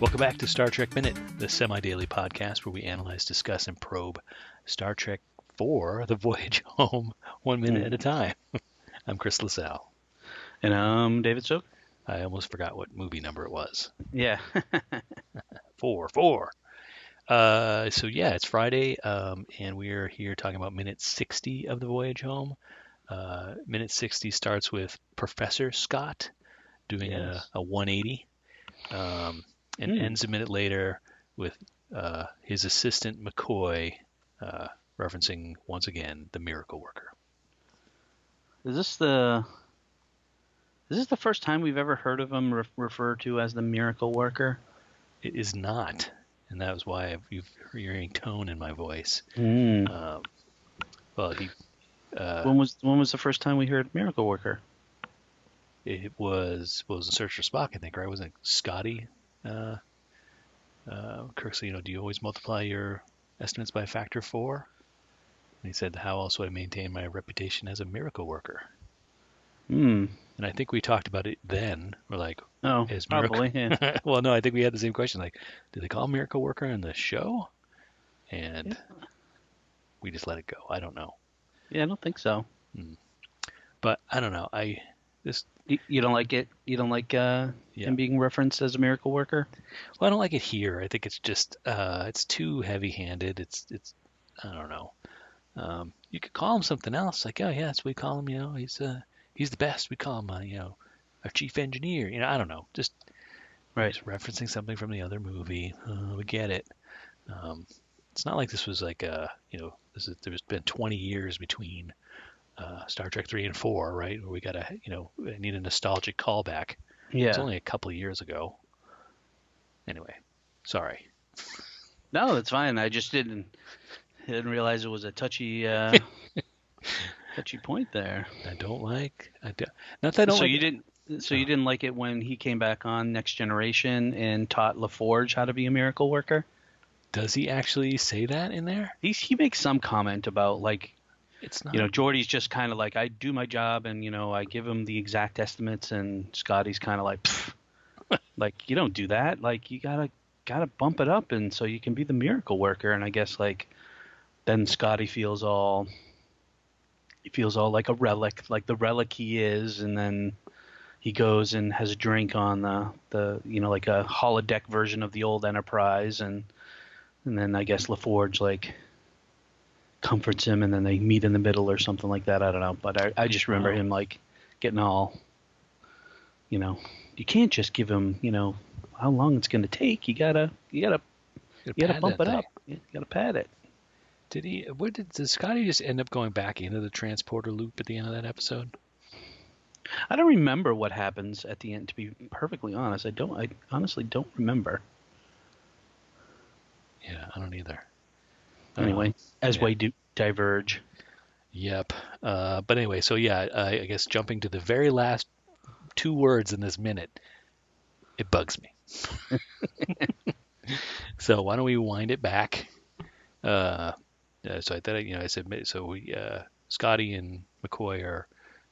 Welcome back to Star Trek Minute, the semi daily podcast where we analyze, discuss, and probe Star Trek 4 The Voyage Home one minute at a time. I'm Chris LaSalle. And um, David Soak. I almost forgot what movie number it was. Yeah. Four, four. Uh, so, yeah, it's Friday, um, and we're here talking about minute 60 of The Voyage Home. Uh, minute 60 starts with Professor Scott doing Yes. a, a 180 um, and Hmm. ends a minute later with uh, his assistant McCoy uh, referencing once again the miracle worker. is this the is this the first time we've ever heard of him re- referred to as the miracle worker? It is not, and that was why I've, you've you're hearing tone in my voice. Mm. Um, well, he uh, when was when was the first time we heard miracle worker? it was was in Search for Spock, I think, right? Wasn't it Scotty? Uh, uh, Kirk said, you know, do you always multiply your estimates by a factor of four? And he said, how else would I maintain my reputation as a miracle worker? Hmm. And I think we talked about it then. We're like, Oh, Is miracle- probably. Yeah. well, no, I think we had the same question. Like, did they call miracle worker in the show? And we just let it go. I don't know, yeah, I don't think so. but I don't know. I this You, don't like it? You don't like uh, Yeah. him being referenced as a miracle worker? well, I don't like it here. I think it's just uh, it's too heavy-handed. It's it's I don't know. Um, you could call him something else. Like, oh yes, we call him. You know, he's uh he's the best. We call him uh, you know our chief engineer. You know, I don't know. Just Right. Just referencing something from the other movie. Uh, we get it. Um, it's not like this was like a, you know, this is, there's been 20 years between uh, Star Trek 3 and 4, right? Where we got to, you know, need a nostalgic callback. Yeah. It's only a couple of years ago. Anyway, sorry. No, that's fine. I just didn't didn't realize it was a touchy uh, touchy point there. I don't like, I do, not that I don't so like, you didn't so you didn't like it when he came back on Next Generation and taught LaForge how to be a miracle worker? does he actually say that in there? He he makes some comment about like It's not. you know Geordi's just kind of like I do my job and you know I give him the exact estimates and Scotty's kind of like like you don't do that. Like you gotta gotta bump it up and so you can be the miracle worker. And I guess like then Scotty feels all he feels all like a relic like the relic he is and then he goes and has a drink on the the you know like a holodeck version of the old Enterprise and and then I guess LaForge like comforts him and then they meet in the middle or something like that. I don't know. But I, I just remember Oh. him like getting all you know, you can't just give him, you know, how long it's gonna take. You gotta you gotta you gotta pad bump it that up. You gotta pad it. Did he, what did, did Scotty just end up going back into the transporter loop at the end of that episode? I don't remember what happens at the end to be perfectly honest. I don't I honestly don't remember. Yeah, I don't either. Anyway, as yeah. we do diverge. Yep. Uh, but anyway, so yeah, I, I guess jumping to the very last two words in this minute, it bugs me. so why don't we wind it back? Uh, uh, so I thought, you know, I said, so we, uh, Scotty and McCoy are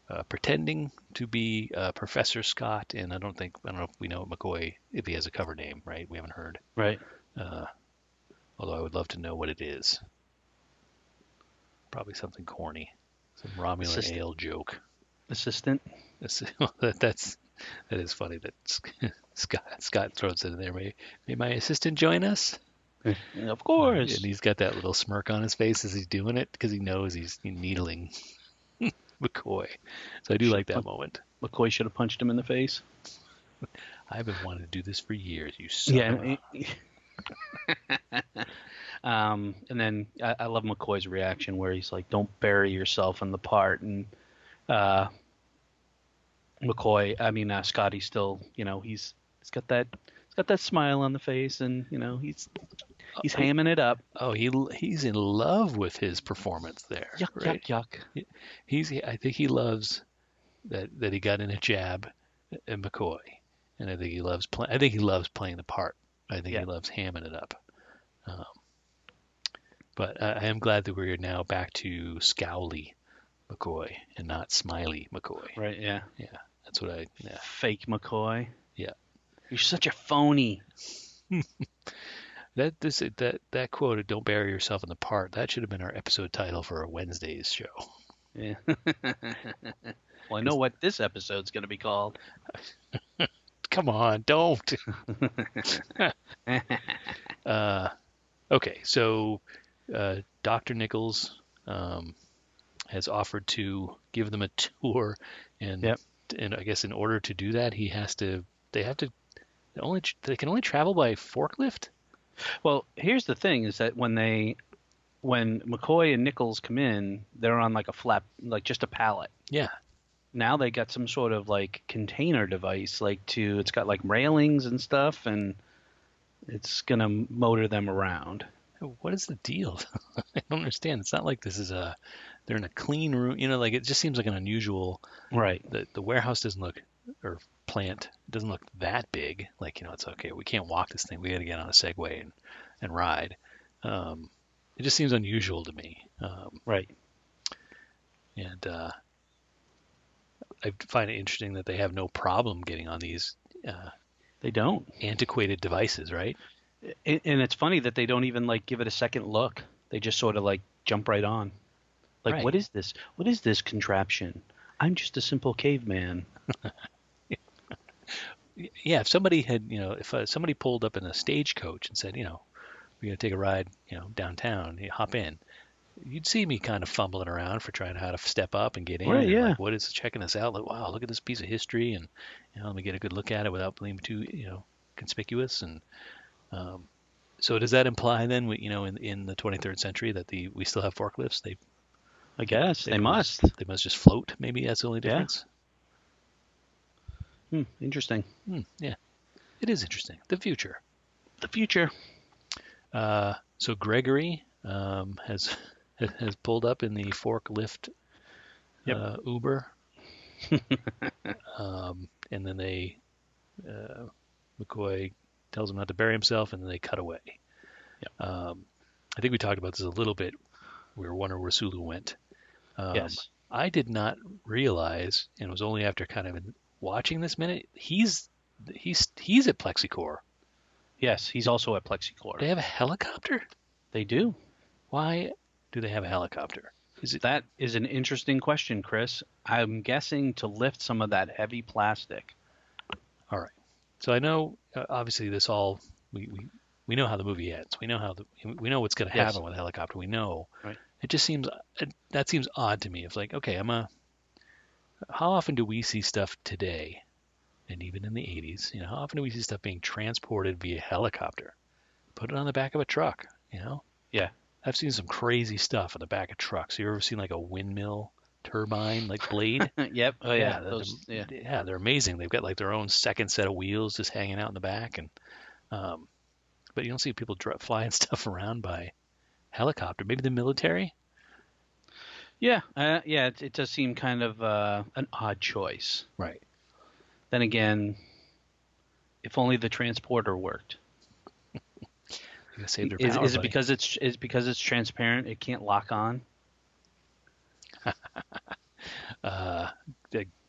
uh, pretending to be uh, Professor Scott, and I don't think, I don't know if we know McCoy, if he has a cover name, right? We haven't heard. Right. Although I would love to know what it is. Probably something corny, some Romulan Assistant. ale joke. Assistant. That's that, that's that is funny that Scott Scott throws it in there. May, may my assistant join us? Of course. And he's got that little smirk on his face as he's doing it because he knows he's needling McCoy. So I do like that moment. McCoy should have punched him in the face. I've been wanting to do this for years. You son Yeah. Of a- and- um, and then I, I love McCoy's reaction where he's like, "Don't bury yourself in the part." And uh, McCoy, I mean uh, Scotty, still, you know, he's he's got that he's got that smile on the face, and you know, he's He's hamming it up. Oh, he he's in love with his performance there. Yuck, right? yuck, yuck. He's I think he loves that that he got in a jab at McCoy, and I think he loves play, I think he loves playing the part. I think Yeah. he loves hamming it up. Um, but I, I am glad that we're now back to Scowly McCoy and not Smiley McCoy. Right, yeah. Yeah. That's what I yeah. Fake McCoy. Yeah. You're such a phony. That this that that quote "Don't bury yourself in the part" that should have been our episode title for a Wednesday's show. Yeah. well, I know what this episode's going to be called. Come on, don't. uh, okay, so uh, Dr. Nichols um, has offered to give them a tour, and Yep. and I guess in order to do that, he has to. They have to. They only they can only travel by forklift. Well, here's the thing: is that when they, when McCoy and Nichols come in, they're on like a flap, like just a pallet. Yeah. Now they got some sort of like container device, like to it's got like railings and stuff, and it's gonna motor them around. What is the deal? I don't understand. It's not like this is a. They're in a clean room. You know, like it just seems like an unusual. Right. the the warehouse doesn't look or plant doesn't look that big. Like you know, it's okay. We can't walk this thing. We got to get on a Segway and and ride. Um, it just seems unusual to me. Um, Right. and uh, I find it interesting that they have no problem getting on these uh, They don't. antiquated devices, right? And and it's funny that they don't even like give it a second look. They just sort of like jump right on. Like, Right. what is this? What is this contraption? I'm just a simple caveman. Yeah, if somebody had, you know, if uh, somebody pulled up in a stagecoach and said, you know, we're gonna take a ride, you know, downtown, you hop in, you'd see me kind of fumbling around for trying how to step up and get in. Right, yeah. Like, what is checking this out? Like, wow, look at this piece of history, and you know, let me get a good look at it without being too, you know, conspicuous. And um, so, does that imply then, we, you know, in in the 23rd century that the we still have forklifts? They I guess they, don't must. They must just float. Maybe that's the only Yeah. difference. Hmm, interesting. Hmm, yeah, it is interesting. The future. The future. Uh, so Gregory um, has has pulled up in the forklift Yep. uh, Uber, um, and then they uh, McCoy tells him not to bury himself, and then they cut away. Yep. Um, I think we talked about this a little bit. We were wondering where Sulu went. Um, yes. I did not realize, and it was only after kind of watching this minute, he's he's he's at Plexicorp. Yes. He's also at Plexicorp. They have a helicopter. They do. Why do they have a helicopter? Is it That is an interesting question, Chris. I'm guessing to lift some of that heavy plastic. all right? So I know uh, obviously this all we, we we know how the movie ends. We know how the we know what's going to Yes. happen with a helicopter. We know. Right. It just seems it, that seems odd to me. It's like okay, I'm a. How often do we see stuff today, and even in the 80s? You know, how often do we see stuff being transported via helicopter? Put it on the back of a truck. You know. Yeah. I've seen some crazy stuff on the back of trucks. You ever seen like a windmill turbine like blade? yep. Oh yeah. they're- yeah. yeah, they're amazing. They've got like their own second set of wheels just hanging out in the back, and um, but you don't see people dri flying stuff around by helicopter. Maybe the military. Yeah. Uh, yeah. It, it does seem kind of uh, an odd choice. Right. Then again, if only the transporter worked. They gotta save their Is, power. is it because it's is it because it's transparent? It can't lock on. Uh,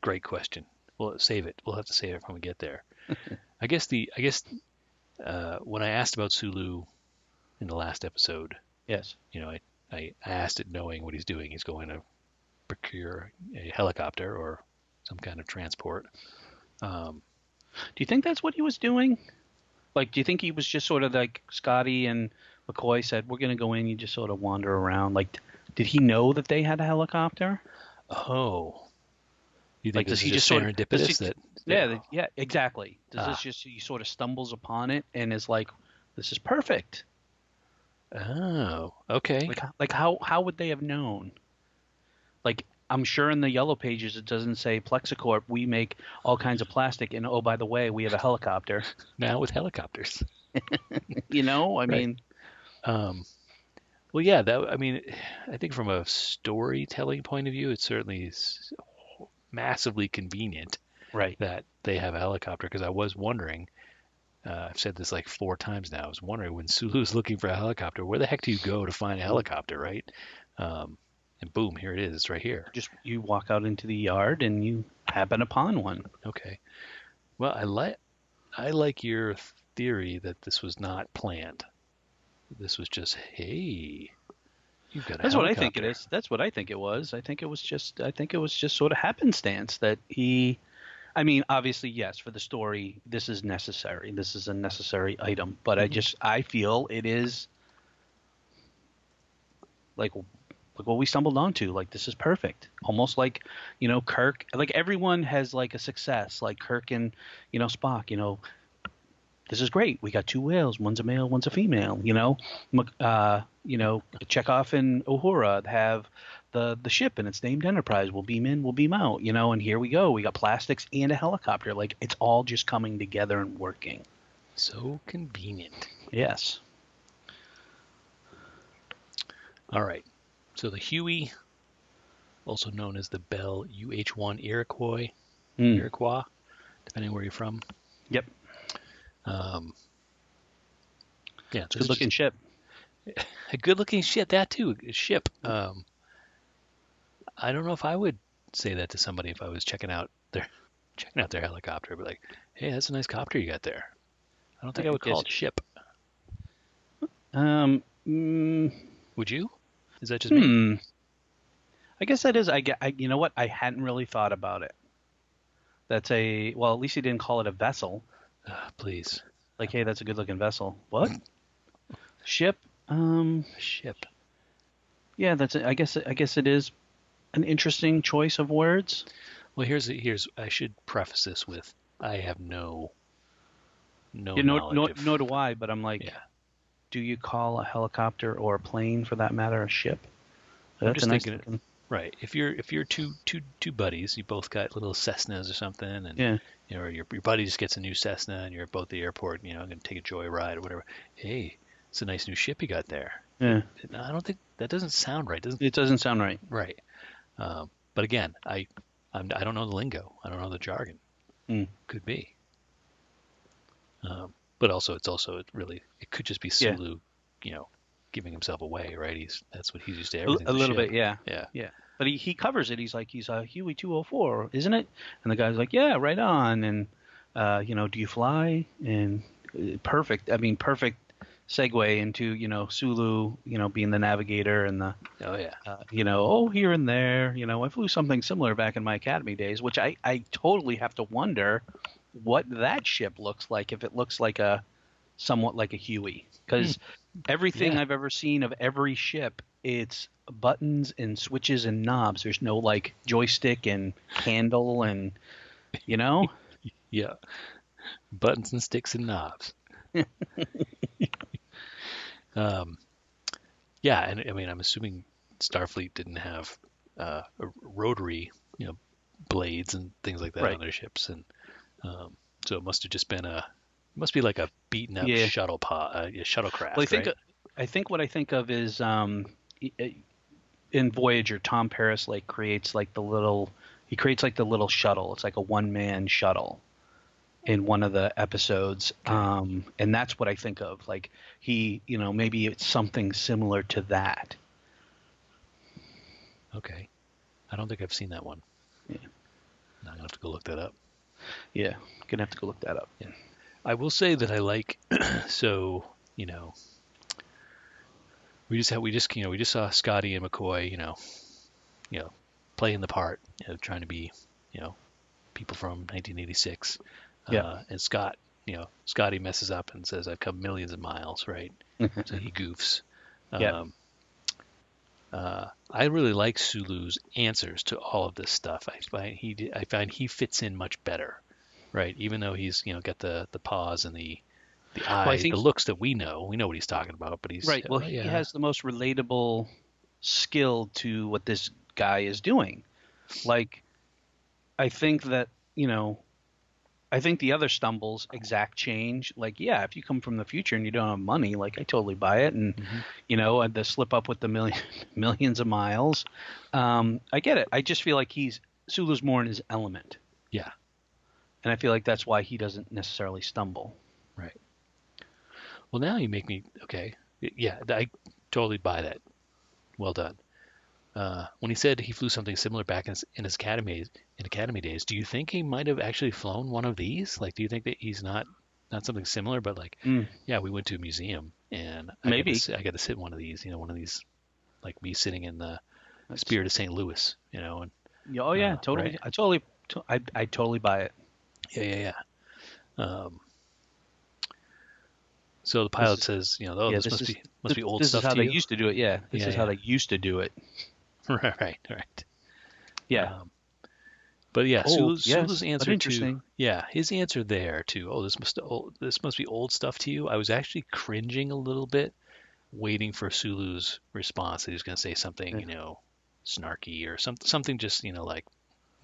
great question. We'll save it. We'll have to save it when we get there. I guess the I guess uh, when I asked about Sulu in the last episode, Yes. you know, I, I asked it knowing what he's doing. He's going to procure a helicopter or some kind of transport. Um, Do you think that's what he was doing? Like, do you think he was just sort of like Scotty and McCoy said, "We're gonna go in." You just sort of wander around. Like, did he know that they had a helicopter? oh, you think Like, does is he just sort of- serendipitous does he- that? Yeah. th- Yeah. Exactly. Does Ah. this just he sort of stumbles upon it and is like, "This is perfect." Oh, okay. Like, like how how would they have known? Like, I'm sure in the yellow pages it doesn't say Plexicorp. We make all kinds of plastic, and oh by the way, we have a helicopter. now with helicopters. you know, I Right. mean, Um, well, yeah, that I mean, I think from a storytelling point of view, it's certainly s- massively convenient Right. that they have a helicopter because I was wondering. Uh, I've said this like four times now. I was wondering when Sulu's looking for a helicopter, where the heck do you go to find a helicopter, right? Um, and boom, here it is. Right here. Just you walk out into the yard and you happen upon one. Okay. Well, I like I like your theory that this was not planned. This was just, hey, you've got That's what I think it is. That's what I think it was. I think it was just. I think it was just sort of happenstance that he. I mean, obviously, yes, for the story, this is necessary. This is a necessary item. But I mm-hmm. just, I feel it is like, like what we stumbled onto. Like this is perfect. Almost like, you know, Kirk. Like everyone has like a success. Like Kirk and, you know, Spock. You know, this is great. We got two whales. One's a male, one's a female. You know, uh, you know, Chekov and Uhura have the the ship and it's named Enterprise. We'll beam in, we'll beam out. You know, and here we go. We got plastics and a helicopter. Like it's all just coming together and working. So convenient. Yes. All right. So the Huey, also known as the Bell UH-1 Iroquois, Mm. Iroquois, depending where you're from. Yep. Um, yeah, this Good is looking ship. a good-looking ship. That too, a ship. Um, I don't know if I would say that to somebody if I was checking out their checking out their helicopter. But like, hey, that's a nice copter you got there. I don't think I I would call it ship. Um. mm, Would you? Is that just me? hmm. I guess that is. I get. I, you know what? I hadn't really thought about it. That's a well. At least he didn't call it a vessel. Ah, please, Like, hey, that's a good looking vessel. What? Ship? Um. ship. Yeah, that's. I guess. I guess it is an interesting choice of words. Well, here's here's. I should preface this with I have no no Yeah, no, no, no, do I. But I'm like, Yeah. Do you call a helicopter or a plane, for that matter, a ship? I'm That's just nice thinking- looking- right. If you're if you're two two two buddies, you both got little Cessnas or something, and Yeah. you know, your your buddy just gets a new Cessna, and you're both at the airport, and, you know, I'm going to take a joyride or whatever. Hey, it's a nice new ship you got there. Yeah. I don't think that doesn't sound right. Doesn't It doesn't sound right. right. Um, but again, I I'm, I don't know the lingo. I don't know the jargon. Hmm. Could be. Um, but also, it's also it really it could just be Yeah. Sulu, you know, giving himself away, right? He's that's what he's used to. A, a little ship. bit, yeah. Yeah. Yeah. But he, he covers it. He's like, he's a Huey 204, isn't it? And the guy's like, yeah, right on. And, uh, you know, do you fly? And uh, perfect. I mean, perfect segue into, you know, Sulu, you know, being the navigator and the, Oh yeah. uh, you know, oh, here and there. You know, I flew something similar back in my academy days, which I, I totally have to wonder what that ship looks like if it looks like a somewhat like a Huey. Because everything Yeah. I've ever seen of every ship, it's buttons and switches and knobs. There's no like joystick and handle and, you know? Yeah. Buttons and sticks and knobs. um, yeah, and I mean, I'm assuming Starfleet didn't have uh, a rotary, you know, blades and things like that Right. on their ships, and um, so it must have just been a, must be like a beaten up Yeah. shuttle pod, uh, shuttlecraft. Well, I think right? I think what I think of is um, in Voyager, Tom Paris like creates like the little he creates like the little shuttle. It's like a one man shuttle in one of the episodes, um, and that's what I think of. Like he, you know, maybe it's something similar to that. okay, I don't think I've seen that one. Yeah. Now I'm gonna have to go look that up. Yeah, gonna have to go look that up. I will say that I like so you know we just had we just you know we just saw Scotty and McCoy you know you know playing the part you know trying to be you know people from 1986 Yeah. uh, and Scott you know Scotty messes up and says I've come millions of miles right so he goofs Yeah. Uh, I really like Sulu's answers to all of this stuff. I find he I find he fits in much better, right? Even though he's you know got the the paws and the the eyes, think- the looks that we know, we know what he's talking about. But he's Right. Well, he has the most relatable skill to what this guy is doing. Like, I think that you know, I think the other stumbles, exact change. Like, yeah, if you come from the future and you don't have money, like I totally buy it. And Mhm. you know, and the slip up with the million millions of miles, um, I get it. I just feel like he's Sulu's more in his element, Yeah. and I feel like that's why he doesn't necessarily stumble. Right. Well, now you make me okay. Yeah, I totally buy that. Well done. Uh, when he said he flew something similar back in his, in his academy in academy days, do you think he might have actually flown one of these? Like, do you think that he's not not something similar, but like, Mm. yeah, we went to a museum and I Maybe. got to, I got to sit in one of these. You know, one of these, like me sitting in the That's- Spirit of St. Louis. You know, and Yeah, Oh yeah, Uh, totally. right. I totally, to- I, I totally buy it. Yeah, yeah, yeah. Um, so the pilot is- says, you know, oh, yeah, this, this must is- be must be old this stuff This is how they you. used to do it. Yeah, this Yeah, is how they used to do it. right, right, right. Yeah. Um, but yeah, Oh, Sulu's, yes, Sulu's but answer to yeah, his answer there to oh, this must old, this must be old stuff to you. I was actually cringing a little bit, waiting for Sulu's response. He was going to say something, you know, snarky or something, something just you know like,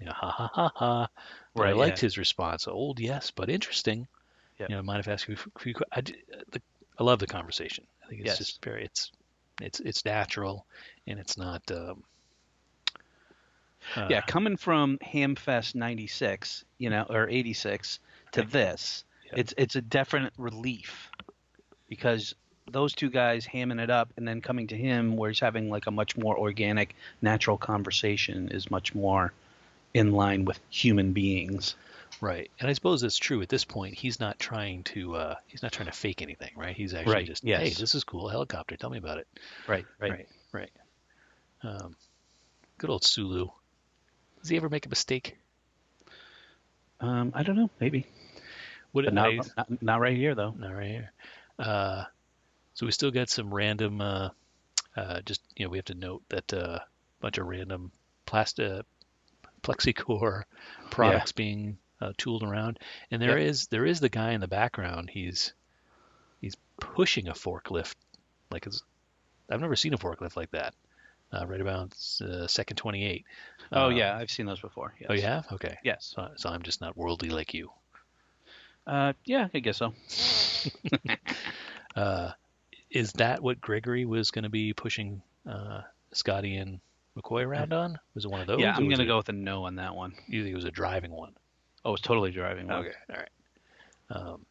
you know, ha ha ha ha. But I liked yeah. his response. Old, yes, but interesting. Yep. You know, mind if I ask you? a few que- I, d- the, I love the conversation. I think it's Yes. just very it's it's it's natural and it's not. Um, uh, yeah, coming from Hamfest '96, you know, or '86 to this, Yeah. it's it's a definite relief because those two guys hamming it up and then coming to him where he's having like a much more organic, natural conversation is much more in line with human beings. Right, and I suppose that's true at this point. He's not trying to uh, he's not trying to fake anything, right? He's actually Right, just, yes. hey, this is cool, helicopter. Tell me about it. Right, right, right. Um, good old Sulu. Does he ever make a mistake? Um, I don't know, maybe, What but not, I- not not right here though. not right here. Uh, so we still got some random. Uh, uh, just you know, we have to note that a uh, bunch of random plastic Plexicorp products being uh, tooled around, and there Yep. is there is the guy in the background. He's he's pushing a forklift like it's. I've never seen a forklift like that. Uh, right about uh, second 28. Oh Uh, yeah, I've seen those before. Yes. Oh, you have? Okay. Yes. So, so I'm just not worldly like you. Uh, yeah, I guess so. Uh, is that what Gregory was going to be pushing uh, Scotty and McCoy around on? Was it one of those? yeah, I'm gonna go with a no on that one. You think it was a driving one? Oh, it's totally driving. one. Okay, all right. Um,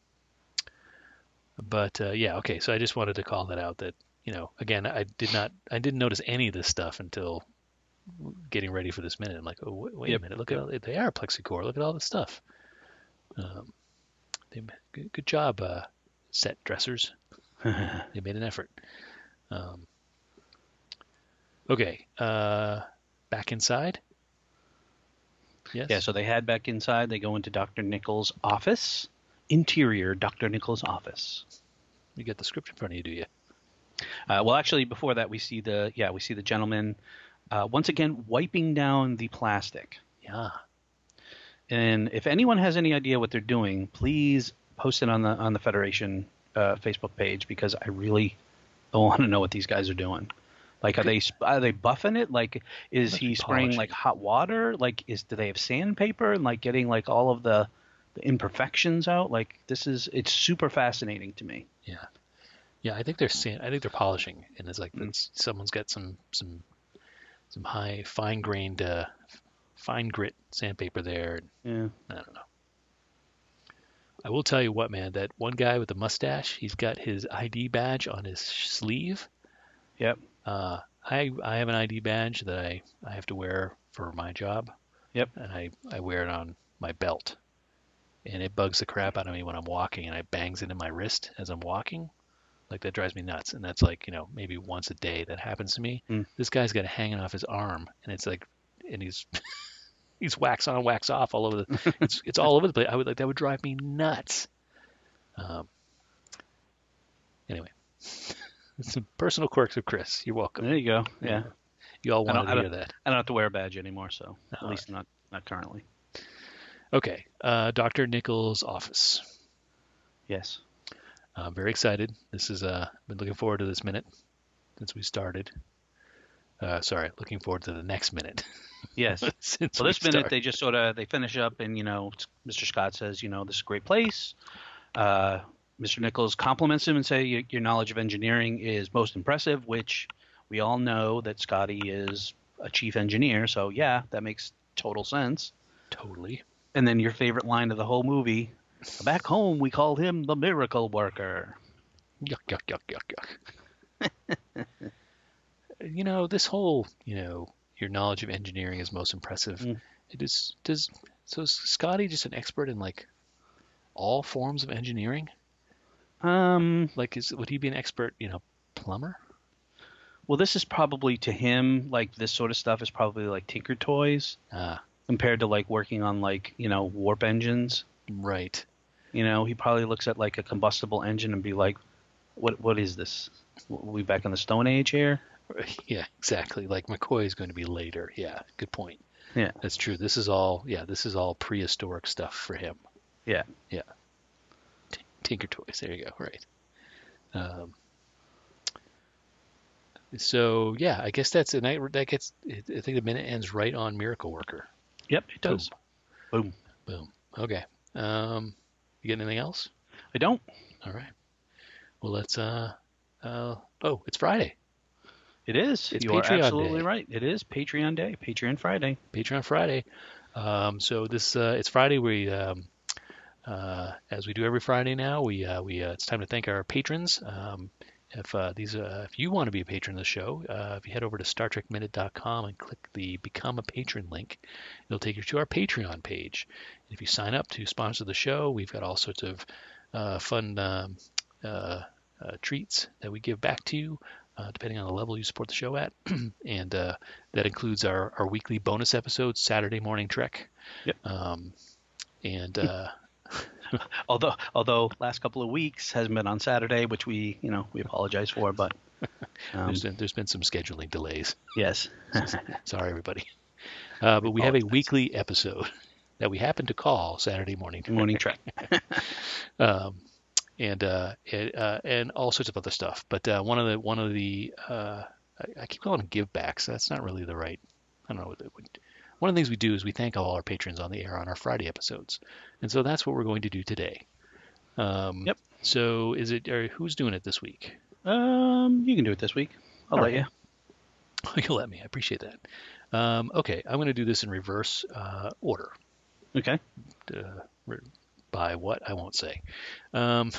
but uh, yeah, okay. So I just wanted to call that out. That you know, again, I did not, I didn't notice any of this stuff until getting ready for this minute. I'm like, oh, wait, wait Yep, a minute, look at all, they are Plexicorp. Look at all this stuff. Um, they good, good job, uh, set dressers. they made an effort. Um, okay, uh, back inside. Yes. Yeah, so they head back inside. They go into Dr. Nichols' office. Interior Dr. Nichols' office. You got the script in front of you, do you? Uh, well, actually, before that, we see the yeah, we see the gentleman uh, once again wiping down the plastic. Yeah. And if anyone has any idea what they're doing, please post it on the on the Federation uh, Facebook page because I really want to know what these guys are doing. Like, are they are they buffing it? Like, is he spraying polishing. like hot water? Like, is do they have sandpaper and like getting like all of the, the imperfections out? Like, this is it's super fascinating to me. Yeah, yeah. I think they're sand, I think they're polishing, and it's like Mm. that's, someone's got some some some high fine grained uh, fine grit sandpaper there. Yeah. I don't know. I will tell you what, man. That one guy with the mustache, he's got his ID badge on his sleeve. Yep. Uh, I I have an ID badge that I, I have to wear for my job. Yep. And I, I wear it on my belt. And it bugs the crap out of me when I'm walking and I bangs it in my wrist as I'm walking. Like that drives me nuts. And that's like, you know, maybe once a day that happens to me. Mm. This guy's got it hanging off his arm and it's like and he's he's wax on, wax off all over the it's it's all over the place. I would like that would drive me nuts. Um anyway. Some personal quirks of Chris. You're welcome. There you go. Yeah. You all wanted to hear that. I don't have to wear a badge anymore, so at All least not not currently. Okay. Uh, Dr. Nichols' office. Yes. I'm very excited. This is uh been looking forward to this minute since we started. Uh, sorry, looking forward to the next minute. Yes. Since Well, we this minute start. they just sort of they finish up, and you know, Mr. Scott says, you know, this is a great place. Uh, Mr. Nichols compliments him and say your, your knowledge of engineering is most impressive, which we all know that Scotty is a chief engineer. So yeah, that makes total sense. totally. And then your favorite line of the whole movie: "Back home, we called him the miracle worker." Yuck, yuck, yuck, yuck, yuck. you know, this whole, you know, your knowledge of engineering is most impressive. Mm. It is does so is Scotty just an expert in like all forms of engineering? Um, Like is would he be an expert, you know, plumber? well, this is probably to him like this sort of stuff is probably like Tinker Toys Ah, compared to like working on like you know warp engines. right. You know, he probably looks at like a combustible engine and be like, "What? What is this? Are we back in the Stone Age here?" Yeah, exactly. Like McCoy is going to be later. Yeah, good point. Yeah. That's true. This is all yeah, this is all prehistoric stuff for him. Yeah. Yeah. T- Tinker Toys. There you go. Right. Um, so yeah, I guess that's and I, that gets. I think the minute ends right on Miracle Worker. Yep, it does. Boom. Boom. Okay. Um, you got anything else? I don't. All right. Well, let's. Uh, uh, oh, it's Friday. It is. It's you Patreon are absolutely Day. right. It is Patreon Day, Patreon Friday. Patreon Friday. Um, so this uh, it's Friday. We um, uh, as we do every Friday now. We uh, we uh, it's time to thank our patrons. Um, if uh, these uh, if you want to be a patron of the show, uh, if you head over to StarTrekMinute.com and click the Become a Patron link, it'll take you to our Patreon page. And if you sign up to sponsor the show, we've got all sorts of uh, fun um, uh, uh, treats that we give back to you. Uh, depending on the level you support the show at, and uh, that includes our, our weekly bonus episodes, Saturday Morning Trek, Yep. um, and uh, Although, although last couple of weeks hasn't been on Saturday, which we, you know, we apologize for. But um, there's been there's been some scheduling delays. yes, Sorry, everybody. Uh, but we have a weekly episode that we happen to call Saturday Morning morning trek. um, and uh, and, uh, and all sorts of other stuff. But uh, one of the one of the uh, I, I keep calling them give backs. That's not really the right. I don't know what it would. One of the things we do is we thank all our patrons on the air on our Friday episodes, and so that's what we're going to do today. Um, Yep. So is it? Or who's doing it this week? Um, you can do it this week. I'll All let right. you. You'll let me. I appreciate that. Um, okay, I'm going to do this in reverse uh, order. Okay. uh, by what I won't say. Um,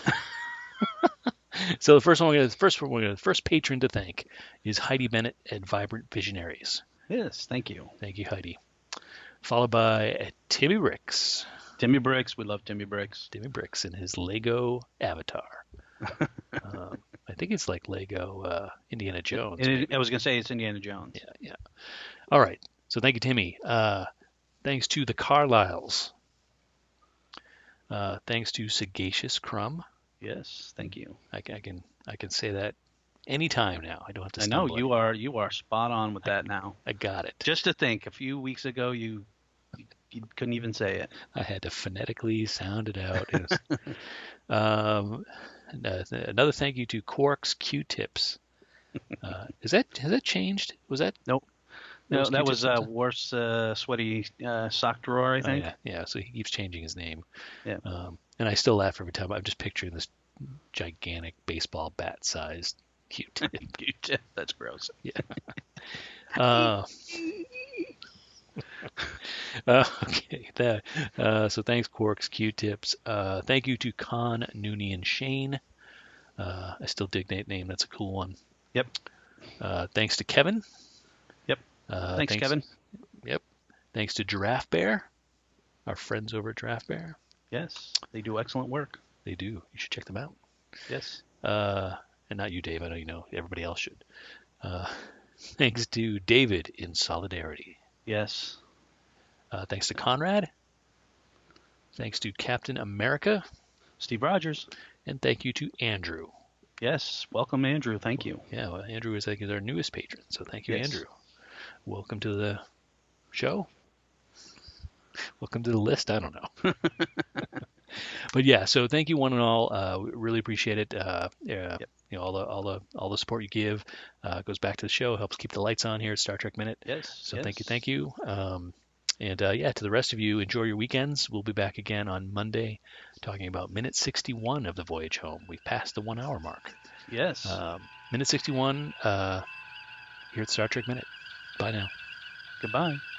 so the first one, we're gonna, the first one, we're gonna, the first patron to thank is Heidi Bennett at Vibrant Visionaries. Yes. Thank you, Thank you, Heidi. Followed by Timmy Bricks. Timmy Bricks. We love Timmy Bricks. Timmy Bricks in his Lego Avatar. um, I think it's like Lego uh, Indiana Jones. It. I was gonna say it's Indiana Jones. Yeah, yeah. All right. So thank you, Timmy. Uh, thanks to the Carlyles. Uh, thanks to Sagacious Crumb. Yes. Thank you. I can, I can I can say that anytime now. I don't have to. I know you it. are you are spot on with that now. I got it. Just to think, a few weeks ago you you, you couldn't even say it. I had to phonetically sound it out. It was- um, and, uh, th- another thank you to Quarks Q-tips. Uh, is that has that changed? Was that Nope. No, was that was uh, something? worse uh, sweaty uh, sock drawer, I Oh, think. yeah, yeah. So he keeps changing his name. Yeah. Um, and I still laugh every time. I'm just picturing this gigantic baseball bat-sized Q-tip. Q-tip. That's gross. Yeah. uh, uh, okay. Uh, so thanks, Quarks, Q-tips. Uh, thank you to Con, Nooney, and Shane. Uh, I still dig that name. That's a cool one. Yep. Uh, thanks to Kevin. Yep. Uh, thanks, Kevin. Yep. Thanks to Giraffe Bear, our friends over at Giraffe Bear. Yes, they do excellent work. They do. You should check them out. Yes. Uh, and not you, Dave. I know you know. Everybody else should. Uh, thanks to David in Solidarity. Yes. Uh, thanks to Conrad. Thanks to Captain America. Steve Rogers. And thank you to Andrew. Yes. Welcome, Andrew. Thank you. Yeah, well, Andrew is like is our newest patron, so thank you, Yes. Andrew. Welcome to the show. Welcome to the list. I don't know. but yeah, so thank you one and all. Uh, we really appreciate it. Uh, yeah, you know all the all the all the support you give uh, goes back to the show, helps keep the lights on here at Star Trek Minute. Yes. So thank you, thank you. Um, and uh, yeah, to the rest of you, enjoy your weekends. We'll be back again on Monday, talking about minute 61 of the voyage home. We've passed the one hour mark. Yes. Um, minute 61 uh, here at Star Trek Minute. Bye now. Goodbye.